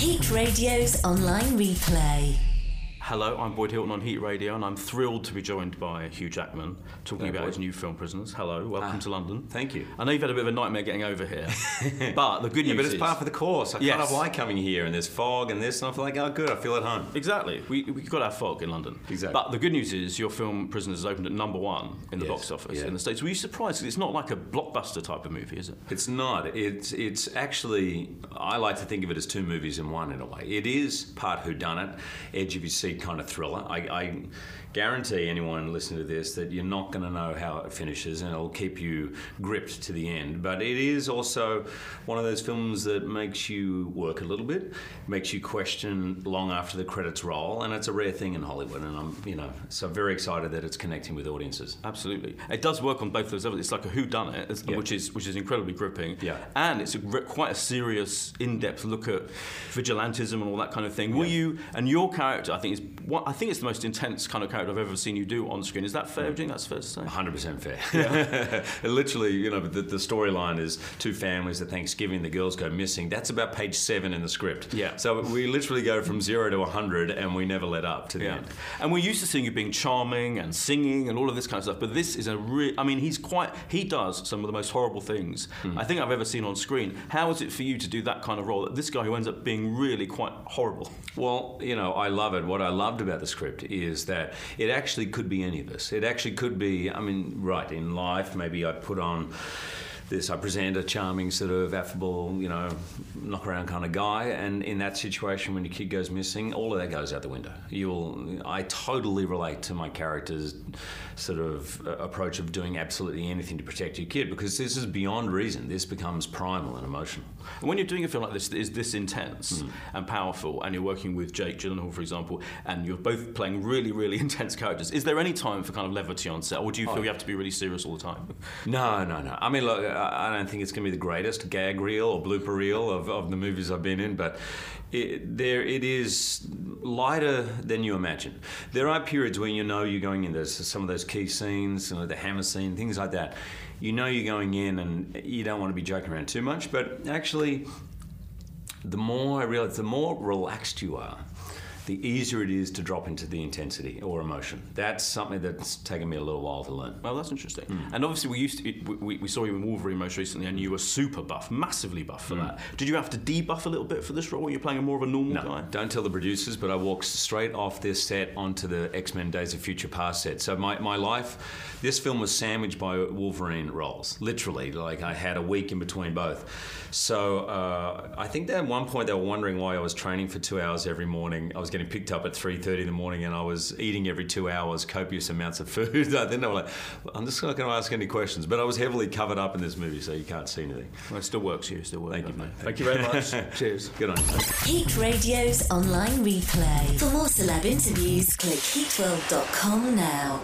Heat Radio's online replay. Hello, I'm Boyd Hilton on Heat Radio, and I'm thrilled to be joined by Hugh Jackman talking Hello, about Boyd. his new film Prisoners. Hello, welcome Ah, to London. thank you. I know you've had a bit of a nightmare getting over here, but the good Yeah, news but it's is part of the course. I Yes. kind of like coming here, and there's fog and this, and I feel like, oh, good, I feel at home. Exactly. We, we got our fog in London. Exactly. But the good news is your film Prisoners has opened at number one in the Yes, box office yeah. in the States. Were you surprised? It's not like a blockbuster type of movie, is it? It's not. It's it's actually. I like to think of it as two movies in one in a way. It is part whodunit, edge of your seat kind of thriller. I, I guarantee anyone listening to this that you're not going to know how it finishes, and it'll keep you gripped to the end. But it is also one of those films that makes you work a little bit, makes you question long after the credits roll, and it's a rare thing in Hollywood. And I'm, you know, so very excited that it's connecting with audiences. Absolutely, it does work on both those levels. It's like a who done it, Yeah. which is which is incredibly gripping. Yeah. and it's a, quite a serious, in-depth look at vigilantism and all that kind of thing. Were you and your character? I think is what I think it's the most intense kind of character I've ever seen you do on screen. Is that fair? Do you think that's fair to say? 100% fair. Literally, you know, the, the storyline is two families at Thanksgiving, the girls go missing. That's about page seven in the script. Yeah. So we literally go from zero to 100 and we never let up to the Yeah, end. and we're used to seeing you being charming and singing and all of this kind of stuff. But this is a real. I mean, he's quite. He does some of the most horrible things Hmm. I think I've ever seen on screen. How is it for you to do that kind of role? This guy who ends up being really quite horrible. Well, you know, I love it. What I loved about the script is that it actually could be any of us. It actually could be, I mean, right, in life, maybe I put on this, I present a charming, sort of affable, you know, knock around kind of guy. And in that situation, when your kid goes missing, all of that goes out the window. You'll, I totally relate to my character's sort of uh, approach of doing absolutely anything to protect your kid because this is beyond reason. This becomes primal and emotional. And when you're doing a film like this that is this intense Hmm. and powerful, and you're working with Jake Gyllenhaal, for example, and you're both playing really, really intense characters, is there any time for kind of levity on set, or do you Oh. feel you have to be really serious all the time? No, no, no. I mean, look, I don't think it's going to be the greatest gag reel or blooper reel of, of the movies I've been in, but it, there it is lighter than you imagine. There are periods when you know you're going in. There's some of those key scenes, you know, the hammer scene, things like that. You know you're going in, and you don't want to be joking around too much. But actually, the more I realize, the more relaxed you are, the easier it is to drop into the intensity or emotion. That's something that's taken me a little while to learn. Well, that's interesting. Hmm. And obviously, we used to, we, we, saw you in Wolverine most recently, and you were super buff, massively buff for that. Did you have to debuff a little bit for this role? Were you playing a more of a normal No, guy? don't tell the producers, but I walked straight off this set onto the X Men Days of Future Past set. So my, my life, this film was sandwiched by Wolverine roles, literally. Like I had a week in between both. So uh, I think that at one point they were wondering why I was training for two hours every morning. I was getting picked up at 3.30 in the morning and I was eating every two hours copious amounts of food. then I think they were like, I'm just not going to ask any questions. But I was heavily covered up in this movie, so you can't see anything. Well, it still works here, still works. Thank you, mate. Thank you very much. Cheers. Good on you. Heat Radio's online replay. For more celeb interviews, click heatworld.com now.